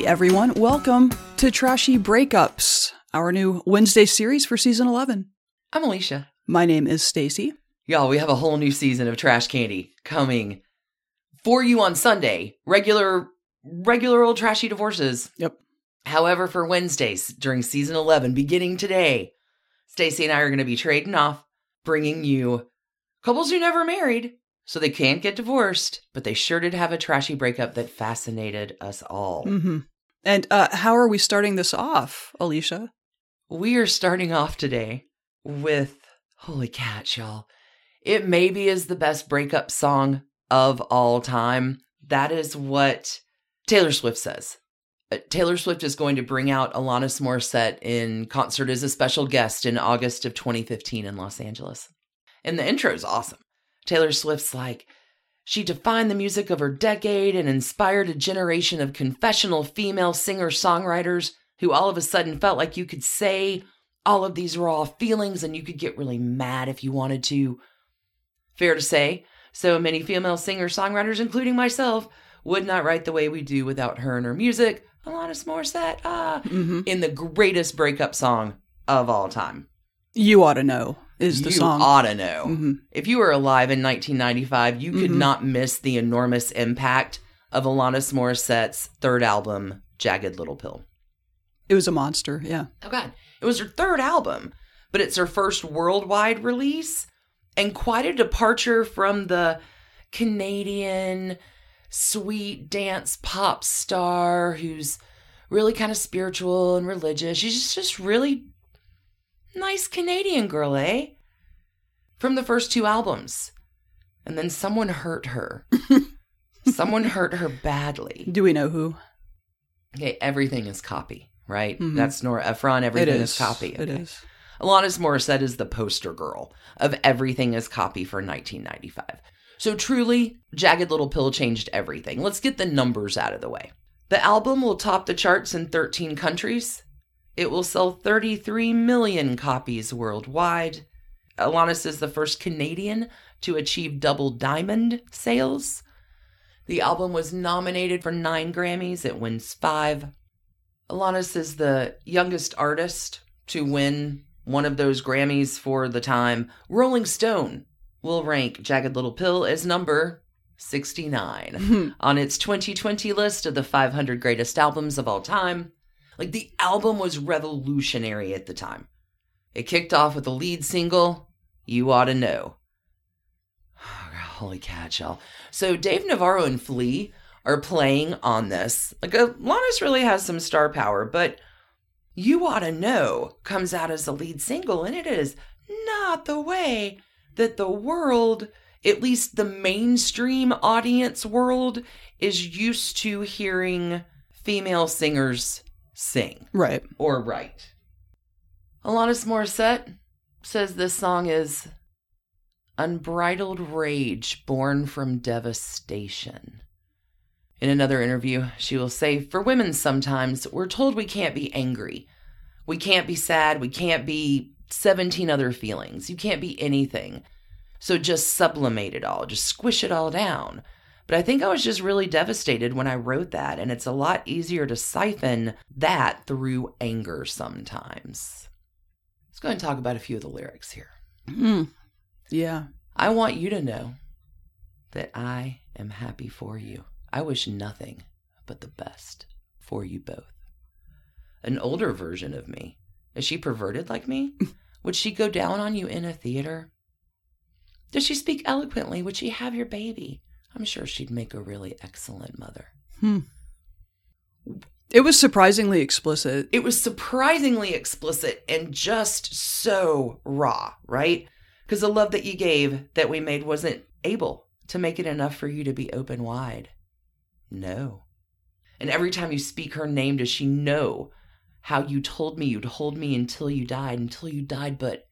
Hey everyone, welcome to Trashy Breakups, our new Wednesday series for season 11. I'm Alicia. My name is Stacy. Y'all, we have a whole new season of Trash Candy coming for you on Sunday. Regular, regular old trashy divorces. Yep. However, for Wednesdays during season 11, beginning today, Stacy and I are going to be trading off, bringing you couples who never married, so they can't get divorced, but they sure did have a trashy breakup that fascinated us all. hmm And uh, how are we starting this off, Alicia? We are starting off today with Holy Cat, y'all. It maybe is the best breakup song of all time. That is what Taylor Swift says. Uh, Taylor Swift is going to bring out Alanis Morissette in concert as a special guest in August of 2015 in Los Angeles. And the intro is awesome. Taylor Swift's like, she defined the music of her decade and inspired a generation of confessional female singer songwriters who all of a sudden felt like you could say all of these raw feelings and you could get really mad if you wanted to. Fair to say, so many female singer songwriters, including myself, would not write the way we do without her and her music. Alanis Morissette, ah, hmm in the greatest breakup song of all time. You ought to know is the you song. You ought to know. Mhm. If you were alive in 1995, you could Mhm. not miss the enormous impact of Alanis Morissette's third album, Jagged Little Pill. It was a monster, yeah. Oh God, it was her third album, but it's her first worldwide release, and quite a departure from the Canadian sweet dance pop star who's really kind of spiritual and religious. She's just, just really nice Canadian girl, eh? From the first two albums. And then someone hurt her. someone hurt her badly. Do we know who? Okay, everything is copy, right? Mhm. That's Nora Ephron. Everything is. is copy. It okay. is. Alanis Morissette is the poster girl of everything is copy for 1995. So truly, Jagged Little Pill changed everything. Let's get the numbers out of the way. The album will top the charts in 13 countries. It will sell 33 million copies worldwide. Alanis is the first Canadian to achieve double diamond sales. The album was nominated for nine Grammys. It wins five. Alanis is the youngest artist to win one of those Grammys for the time. Rolling Stone will rank Jagged Little Pill as number 69 on its 2020 list of the 500 greatest albums of all time. Like the album was revolutionary at the time. It kicked off with the lead single, You Oughta Know. Holy cat, y'all. So Dave Navarro and Flea are playing on this. Like, Alanis really has some star power, but You Oughta Know comes out as the lead single, and it is not the way that the world, at least the mainstream audience world, is used to hearing female singers sing Right. or write. Alanis Morissette says this song is unbridled rage born from devastation. In another interview, she will say, For women, sometimes we're told we can't be angry. We can't be sad. We can't be 17 other feelings. You can't be anything. So just sublimate it all, just squish it all down. But I think I was just really devastated when I wrote that, and it's a lot easier to siphon that through anger sometimes. Let's go ahead and talk about a few of the lyrics here. Mm. Yeah. I want you to know that I am happy for you. I wish nothing but the best for you both. An older version of me. Is she perverted like me? Would she go down on you in a theater? Does she speak eloquently? Would she have your baby? I'm sure she'd make a really excellent mother. Hmm. It was surprisingly explicit. It was surprisingly explicit and just so raw, right? Because the love that you gave that we made wasn't able to make it enough for you to be open wide. No. And every time you speak her name, does she know how you told me you'd hold me until you died, until you died, but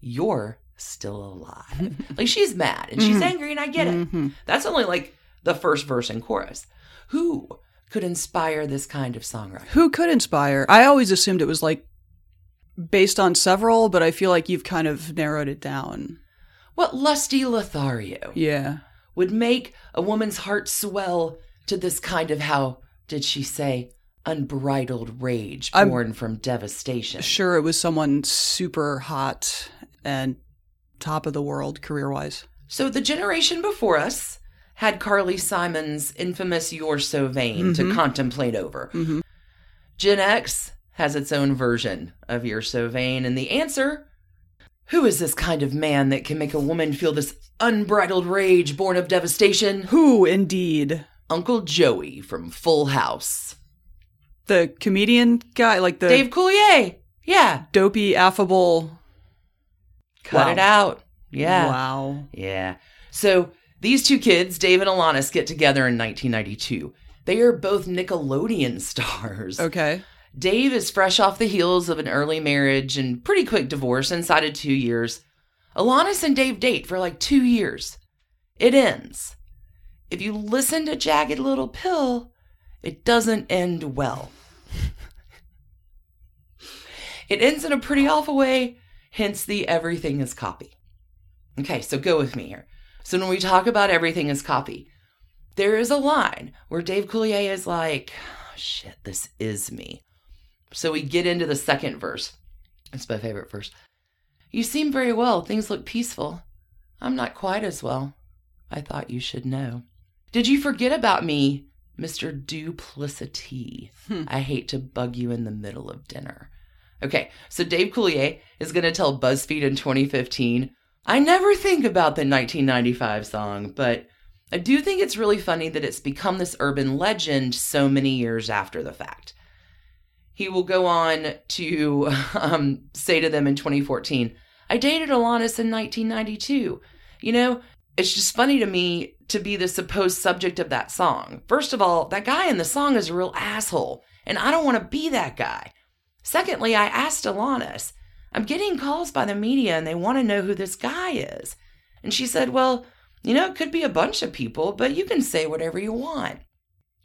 you're still alive? like she's mad and she's Mhm. angry, and I get it. Mhm. That's only like the first verse and chorus. Who could inspire this kind of songwriting? Who could inspire? I always assumed it was like based on several, but I feel like you've kind of narrowed it down. What lusty Lothario Yeah. would make a woman's heart swell to this kind of how did she say, unbridled rage I'm- born from devastation. Sure, it was someone super hot and top of the world career wise. So the generation before us had Carly Simon's infamous You're So Vain to contemplate over. Mhm. Gen X has its own version of You're So Vain, and the answer who is this kind of man that can make a woman feel this unbridled rage born of devastation? Who indeed? Uncle Joey from Full House. The comedian guy, like the Dave Coulier. Yeah. dopey, affable. Cut Wow. it out. Yeah. Wow. Yeah. So these two kids, Dave and Alanis, get together in 1992. They are both Nickelodeon stars. Okay. Dave is fresh off the heels of an early marriage and pretty quick divorce inside of two years. Alanis and Dave date for like two years. It ends. If you listen to Jagged Little Pill, it doesn't end well. it ends in a pretty awful way, hence the everything is copy. Okay, so go with me here. So when we talk about everything is copy, there is a line where Dave Coulier is like, "Oh, shit, this is me. So we get into the second verse. It's my favorite verse. You seem very well. Things look peaceful. I'm not quite as well. I thought you should know. Did you forget about me, Mr. Duplicity? Hmm. I hate to bug you in the middle of dinner. Okay, so Dave Coulier is going to tell BuzzFeed in 2015 I never think about the 1995 song, but I do think it's really funny that it's become this urban legend so many years after the fact. He will go on to um, say to them in 2014, I dated Alanis in 1992. You know, it's just funny to me to be the supposed subject of that song. First of all, that guy in the song is a real asshole, and I don't want to be that guy. Secondly, I asked Alanis, I'm getting calls by the media and they want to know who this guy is. And she said, Well, you know, it could be a bunch of people, but you can say whatever you want.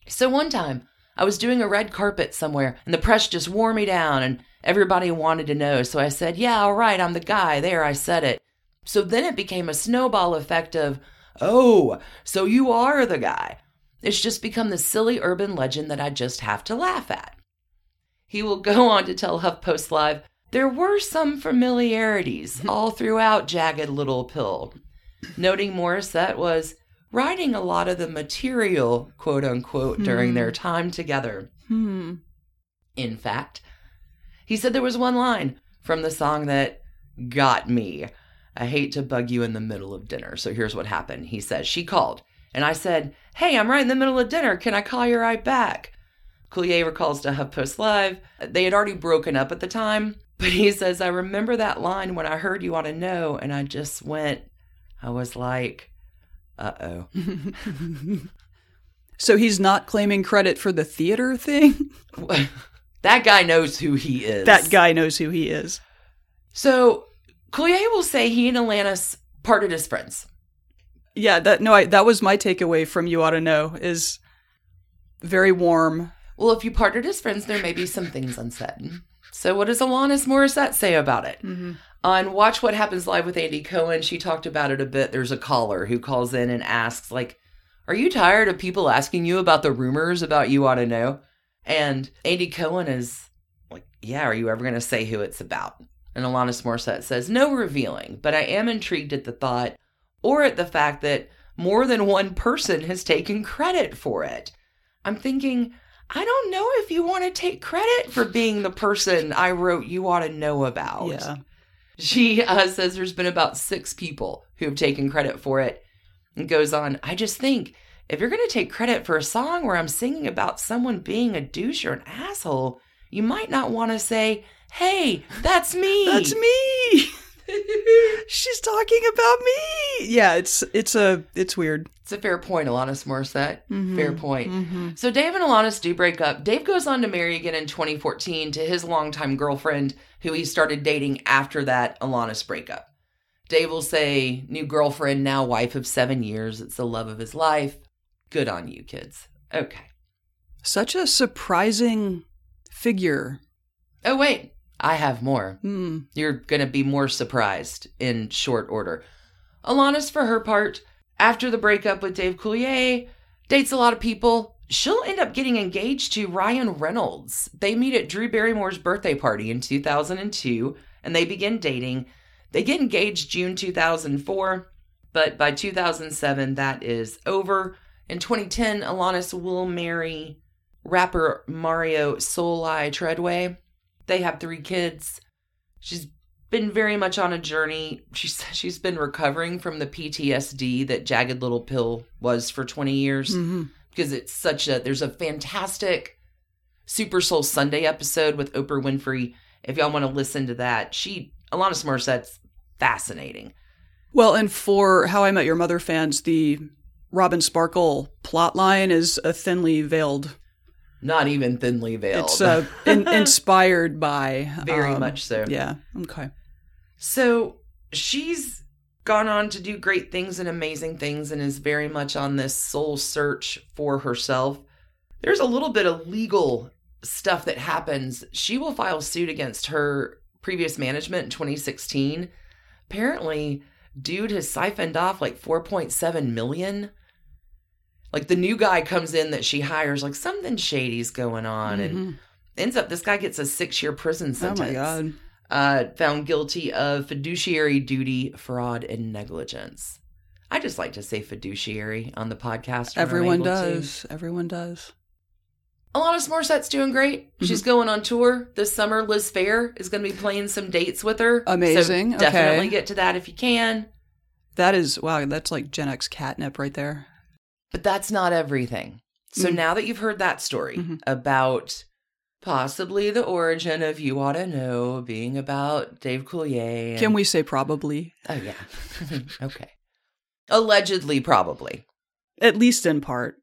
So one time, I was doing a red carpet somewhere and the press just wore me down and everybody wanted to know. So I said, Yeah, all right, I'm the guy. There, I said it. So then it became a snowball effect of, Oh, so you are the guy. It's just become this silly urban legend that I just have to laugh at. He will go on to tell HuffPost Live, there were some familiarities all throughout Jagged Little Pill, noting Morissette was writing a lot of the material, quote unquote, during Hmm. their time together. Hmm. In fact, he said there was one line from the song that got me. I hate to bug you in the middle of dinner. So here's what happened. He says, She called, and I said, Hey, I'm right in the middle of dinner. Can I call you right back? Coulier recalls to HuffPost Live. They had already broken up at the time, but he says, I remember that line when I heard you ought to know, and I just went, I was like, uh oh. so he's not claiming credit for the theater thing? that guy knows who he is. that guy knows who he is. So Coulier will say he and Alanis parted as friends. Yeah, that no, I, that was my takeaway from you ought to know is very warm. Well, if you partnered as friends, there may be some things unsaid. So, what does Alanis Morissette say about it? Mhm. On Watch What Happens Live with Andy Cohen, she talked about it a bit. There's a caller who calls in and asks, like, Are you tired of people asking you about the rumors about you ought to know? And Andy Cohen is like, Yeah, are you ever going to say who it's about? And Alanis Morissette says, No revealing, but I am intrigued at the thought or at the fact that more than one person has taken credit for it. I'm thinking, I don't know if you want to take credit for being the person I wrote you ought to know about. Yeah. She uh, says there's been about six people who have taken credit for it and goes on, I just think if you're going to take credit for a song where I'm singing about someone being a douche or an asshole, you might not want to say, hey, that's me. That's me. She's talking about me. Yeah, it's it's a it's weird. It's a fair point, Alanis Morissette. Mhm. Fair point. Mhm. So Dave and Alanis do break up. Dave goes on to marry again in 2014 to his longtime girlfriend, who he started dating after that Alanis breakup. Dave will say, new girlfriend, now wife of seven years. It's the love of his life. Good on you, kids. Okay. Such a surprising figure. Oh, wait. I have more. Hmm. You're going to be more surprised in short order. Alanis, for her part, after the breakup with Dave Coulier, dates a lot of people, she'll end up getting engaged to Ryan Reynolds. They meet at Drew Barrymore's birthday party in 2002 and they begin dating. They get engaged June 2004, but by 2007, that is over. In 2010, Alanis will marry rapper Mario Souleye Treadway. They have three kids. She's been very much on a journey. She's she's been recovering from the PTSD that Jagged Little Pill was for 20 years hmm because it's such a there's a fantastic Super Soul Sunday episode with Oprah Winfrey. If y'all want to listen to that, she Alanis Morissette's fascinating. Well, and for How I Met Your Mother fans, the Robin Sparkle plot line is a thinly veiled. Not even thinly veiled. It's uh, in, inspired by very um, much so. Yeah. Okay. So she's gone on to do great things and amazing things and is very much on this soul search for herself. There's a little bit of legal stuff that happens. She will file suit against her previous management in 2016. Apparently, dude has siphoned off like 4.7 million. Like the new guy comes in that she hires, like something shady's going on, and Mhm. ends up this guy gets a six year prison sentence. Oh my god. uh, found guilty of fiduciary duty, fraud, and negligence. I just like to say fiduciary on the podcast. Everyone able to. does. Everyone does. Alanis Morissette's doing great. Mm-hmm. She's going on tour this summer. Liz Phair is going to be playing some dates with her. Amazing. So definitely Okay. get to that if you can. That is wow. That's like Gen X catnip right there. But that's not everything. So Mm. now that you've heard that story Mhm. about possibly the origin of You Oughta Know being about Dave Coulier. and- Can we say probably? Oh, yeah. okay. Allegedly, probably. At least in part.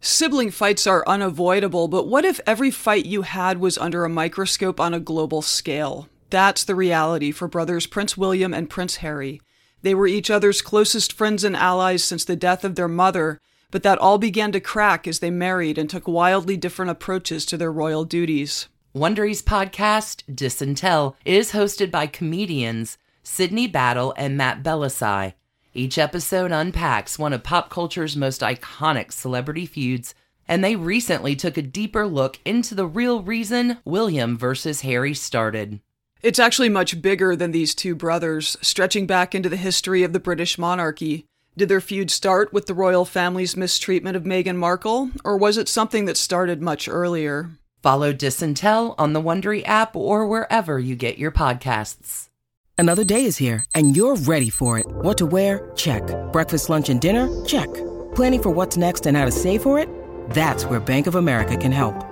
Sibling fights are unavoidable, but what if every fight you had was under a microscope on a global scale? That's the reality for brothers Prince William and Prince Harry. They were each other's closest friends and allies since the death of their mother, but that all began to crack as they married and took wildly different approaches to their royal duties. Wondery's podcast, Diss and Tell, is hosted by comedians Sydney Battle and Matt Bellassai. Each episode unpacks one of pop culture's most iconic celebrity feuds, and they recently took a deeper look into the real reason William versus Harry started. It's actually much bigger than these two brothers, stretching back into the history of the British monarchy. Did their feud start with the royal family's mistreatment of Meghan Markle, or was it something that started much earlier? Follow Diss and Tell on the Wondery app or wherever you get your podcasts. Another day is here, and you're ready for it. What to wear? Check. Breakfast, lunch, and dinner? Check. Planning for what's next and how to save for it? That's where Bank of America can help.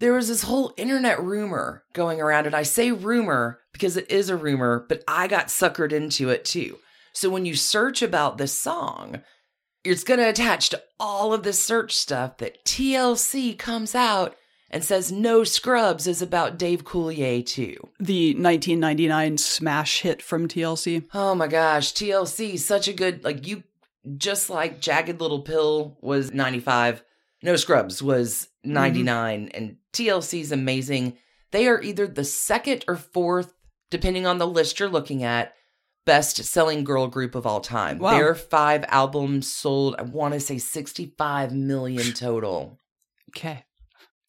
There was this whole internet rumor going around, and I say rumor because it is a rumor, but I got suckered into it too. So when you search about this song, it's going to attach to all of the search stuff that TLC comes out and says No Scrubs is about Dave Coulier too. The 1999 smash hit from TLC. Oh my gosh, TLC, such a good, like, you just like Jagged Little Pill was 95, No Scrubs was Mm-hmm. 99, and TLC's amazing. They are either the second or fourth, depending on the list you're looking at, best selling girl group of all time. Wow. Their five albums sold, I want to say 65 million total. Okay.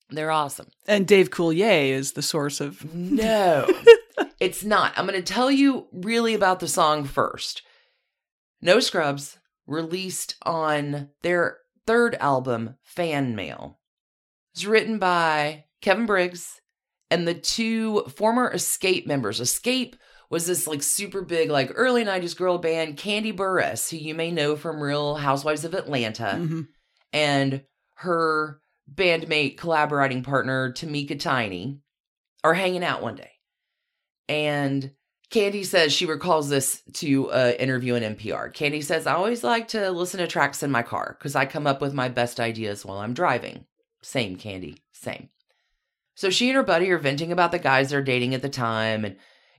They're awesome. And Dave Coulier is the source of. No, it's not. I'm going to tell you really about the song first. No Scrubs released on their third album, Fan Mail. It's written by Kevin Briggs and the two former Xscape members. Xscape was this like super big, like early 90s girl band, Kandi Burruss, who you may know from Real Housewives of Atlanta, Mhm. and her bandmate, collaborating partner, Tameka Tiny, are hanging out one day. And Kandi says she recalls this to an interview in NPR. Kandi says, I always like to listen to tracks in my car because I come up with my best ideas while I'm driving. Same, Kandi, same. So she and her buddy are venting about the guys they're dating at the time, and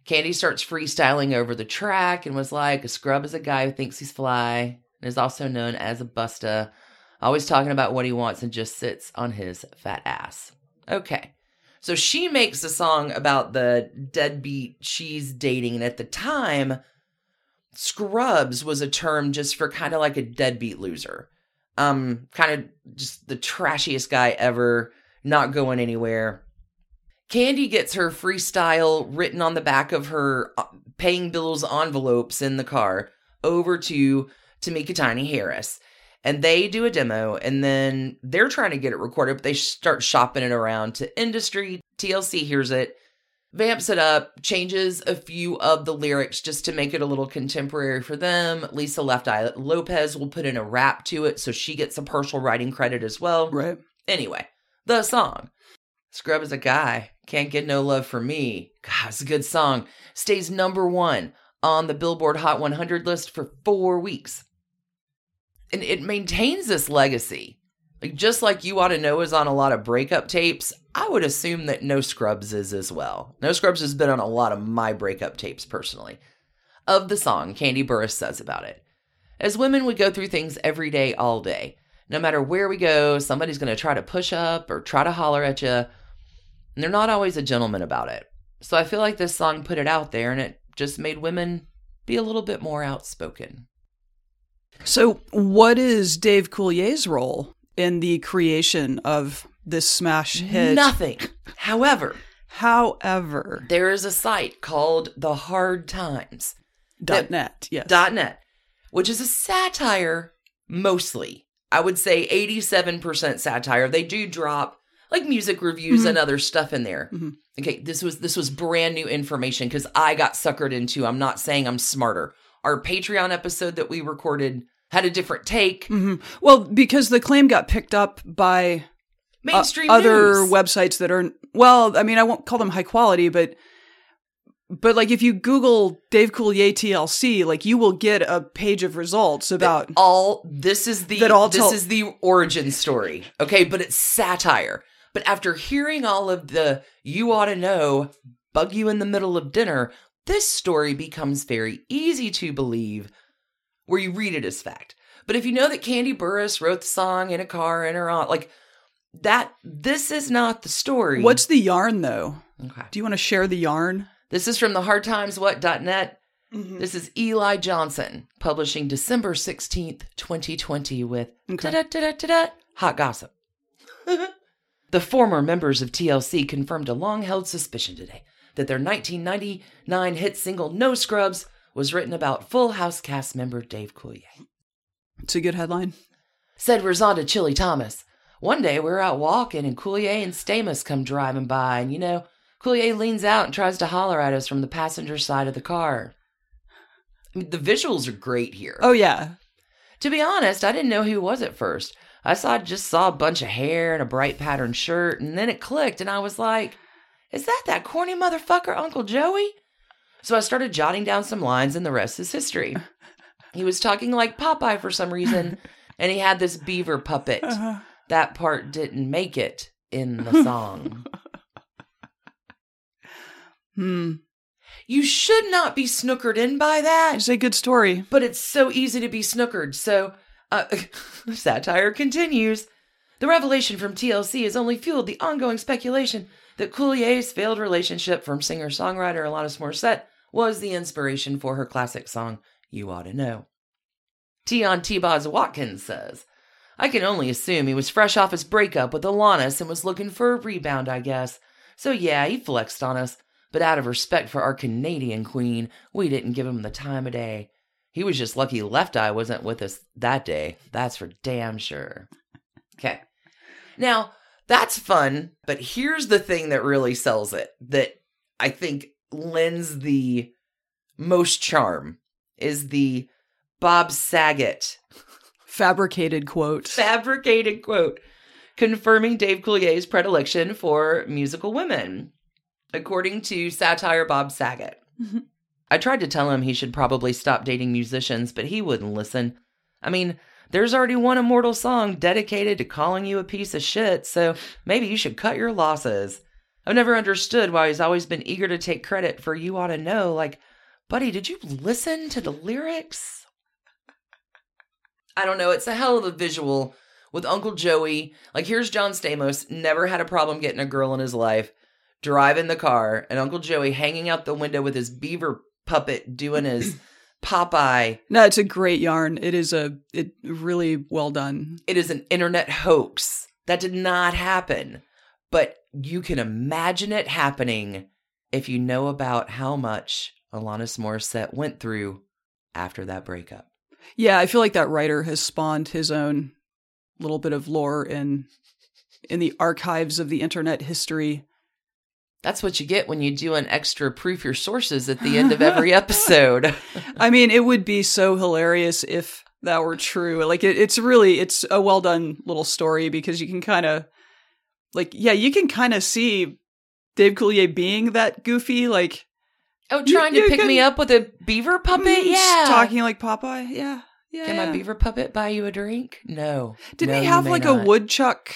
Kandi starts freestyling over the track and was like, A scrub is a guy who thinks he's fly and is also known as a busta, always talking about what he wants and just sits on his fat ass. Okay. So she makes a song about the deadbeat she's dating, and at the time, scrubs was a term just for kind of like a deadbeat loser. Um, kind of just the trashiest guy ever, not going anywhere. Kandi gets her freestyle written on the back of her uh, paying bills envelopes in the car over to Tameka Tiny Harris. And they do a demo and then they're trying to get it recorded, but they start shopping it around to industry. TLC hears it, vamps it up, changes a few of the lyrics just to make it a little contemporary for them. Lisa Left Eye Lopez will put in a rap to it so she gets a partial writing credit as well. Right. Anyway, the song. Scrub is a guy. Can't get no love for me. God, it's a good song. Stays number one on the Billboard Hot 100 list for four weeks. And it maintains this legacy. Like just like you ought to know is on a lot of breakup tapes, I would assume that No Scrubs is as well. No Scrubs has been on a lot of my breakup tapes personally. Of the song, Kandi Burruss says about it. As women, we go through things every day, all day. No matter where we go, somebody's going to try to push up or try to holler at you. And they're not always a gentleman about it. So I feel like this song put it out there and it just made women be a little bit more outspoken. So, what is Dave Coulier's role in the creation of this smash hit? Nothing. However, However, there is a site called The Hard Times dot net. Yes. dot net, which is a satire mostly. I would say 87% satire. They do drop like music reviews and other stuff in there. Mhm. Okay, this was this was brand new information cuz I got suckered into. I'm not saying I'm smarter. Our Patreon episode that we recorded had a different take. Mhm. Well, because the claim got picked up by uh, Mainstream other news. websites that are well, I mean, I won't call them high quality, but but like if you Google Dave Coulier TLC, like you will get a page of results about all this is the That all this tell- is the origin story okay? But it's satire. But after hearing all of the you ought to know bug you in the middle of dinner this story becomes very easy to believe where you read it as fact. But if you know that Kandi Burruss wrote the song in a car in her aunt like that this is not the story what's the yarn though? okay Do you want to share the yarn? this is from the Hard Times hardtimeswhat.net Mm-hmm. this is Eli Johnson, publishing December 16th, 2020, with Okay. Hot Gossip. the former members of TLC confirmed a long held suspicion today that their 1999 hit single No Scrubs was written about Full House cast member Dave Coulier. It's a good headline. Said Rozonda Chilli Thomas. One day we were out walking and Coulier and Stamos come driving by, and you know, Coulier leans out and tries to holler at us from the passenger side of the car. I mean, the visuals are great here. Oh yeah. To be honest, I didn't know who he was at first. I saw just saw a bunch of hair and a bright patterned shirt, and then it clicked, and I was like, "Is that that corny motherfucker, Uncle Joey?" So I started jotting down some lines, and the rest is history. He was talking like Popeye for some reason, and he had this beaver puppet. Uh-huh. That part didn't make it in the song. Hmm. you should not be snookered in by that. It's a good story. but it's so easy to be snookered. So, uh, satire continues. The revelation from TLC has only fueled the ongoing speculation that Coulier's failed relationship from singer songwriter Alanis Morissette was the inspiration for her classic song, You Ought to Know. Tionne T-Boz Watkins says, I can only assume he was fresh off his breakup with Alanis and was looking for a rebound, I guess. So yeah, he flexed on us, but out of respect for our Canadian queen, we didn't give him the time of day. He was just lucky Left Eye wasn't with us that day. That's for damn sure. Okay. Now, that's fun, but here's the thing that really sells it that I think lends the most charm is the Bob Saget Fabricated quote. fabricated quote confirming Dave Coulier's predilection for musical women, according to satire Bob Saget. Mm-hmm. I tried to tell him he should probably stop dating musicians, but he wouldn't listen. I mean, there's already one immortal song dedicated to calling you a piece of shit, so maybe you should cut your losses. I've never understood why he's always been eager to take credit for You Ought to Know. Like, buddy, did you listen to the lyrics? I don't know. It's a hell of a visual with Uncle Joey. Like, here's John Stamos, never had a problem getting a girl in his life, driving the car, and Uncle Joey hanging out the window with his beaver puppet doing his Popeye. No, it's a great yarn. It is a it really well done. It is an internet hoax. That did not happen. But you can imagine it happening if you know about how much Alanis Morissette went through after that breakup. Yeah, I feel like that writer has spawned his own little bit of lore in in the archives of the internet history. That's what you get when you do an extra proof your sources at the end of every episode. I mean, it would be so hilarious if that were true. Like it, it's really it's a well done little story because you can kind of like yeah, you can kind of see Dave Coulier being that goofy like Oh, trying you to pick can- me up with a beaver puppet? mm, Yeah. talking like Popeye. Yeah. Yeah. Can yeah. my beaver puppet buy you a drink? No. Didn't No, he have like not. a woodchuck?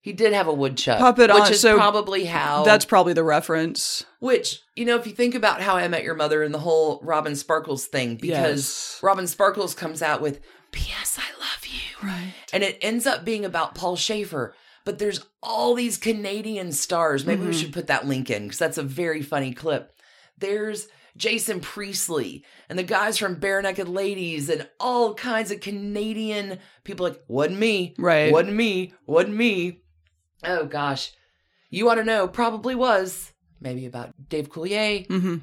He did have a woodchuck Puppet which on- is so probably how. That's probably the reference. which you know, if you think about how I met your mother and the whole Robin Sparkles thing, because Yes. Robin Sparkles comes out with "P.S. I love you," Right. and it ends up being about Paul Shaffer. But there's all these Canadian stars. Maybe we Mhm. should put that link in because that's a very funny clip. There's Jason Priestley and the guys from Barenaked Ladies and all kinds of Canadian people. Like, wasn't me, Right. Wasn't me, wasn't me. Oh gosh, you ought to know. Probably was maybe about Dave Coulier. hmm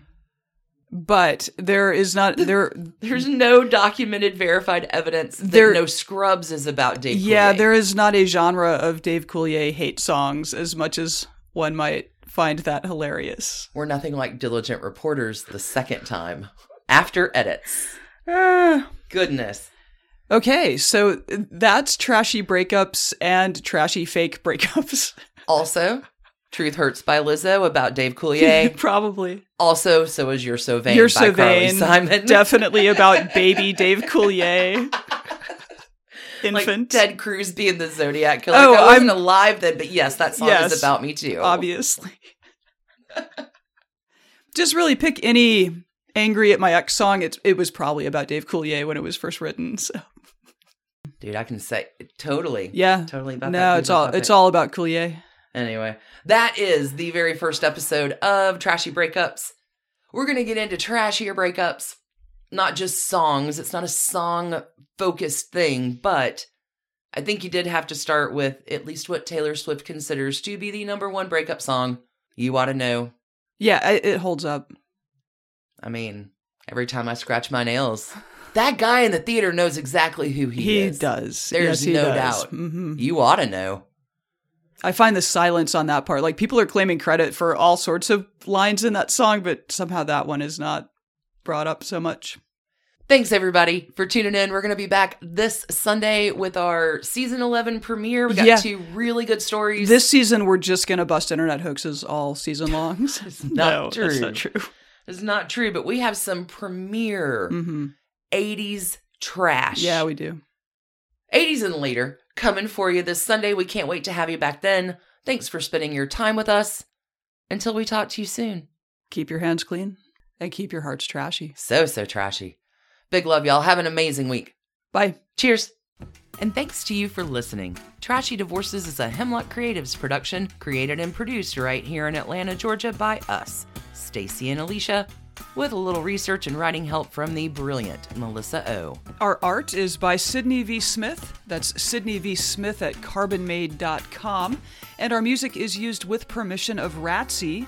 But there is not there. There's no documented, verified evidence that There- No Scrubs is about Dave. yeah, Coulier. there is not a genre of Dave Coulier hate songs as much as one might find that hilarious. We're nothing like diligent reporters the second time after edits. Ah. Goodness. okay, so that's trashy breakups and trashy fake breakups. Also, Truth Hurts by Lizzo about Dave Coulier. Probably. also, so is You're So Vain You're by so Carly vain. Simon. Definitely about baby Dave Coulier. Like Infant. Ted Cruz being the Zodiac killer. Oh, Like, I wasn't I'm- alive then, but yes, that song Yes. is about me too. obviously. Just really pick any angry at my ex song. It it was probably about Dave Coulier when it was first written. So Dude, I can say totally. yeah, Totally about no, that. it's all it's all about Coulier. Anyway, that is the very first episode of Trashy Breakups. We're going to get into trashier breakups, not just songs. It's not a song focused thing, but I think you did have to start with at least what Taylor Swift considers to be the number one breakup song. You ought to know. Yeah, it holds up. I mean, every time I scratch my nails, that guy in the theater knows exactly who he, is. He, is. does. There's yes, no does. doubt. hmm You ought to know. I find the silence on that part. Like people are claiming credit for all sorts of lines in that song, but somehow that one is not brought up so much. Thanks everybody for tuning in. We're going to be back this Sunday with our season 11 premiere. We got Yeah. two really good stories. This season, we're just gonna bust internet hoaxes all season long. It's no, not that's true. not true. is not true, but we have some premiere hmm 80s trash. Yeah, we do. 80s and later coming for you this Sunday. We can't wait to have you back then. Thanks for spending your time with us. Until we talk to you soon. Keep your hands clean and keep your hearts trashy. So, so trashy. Big love, y'all. Have an amazing week. Bye. Cheers. And thanks to you for listening. Trashy Divorces is a Hemlock Creatives production, created and produced right here in Atlanta, Georgia by us, Stacy and Alicia, with a little research and writing help from the brilliant Melissa O. Our art is by Sydney V. Smith. That's Sydney V. Smith at carbonmade.com. And our music is used with permission of Ratsy.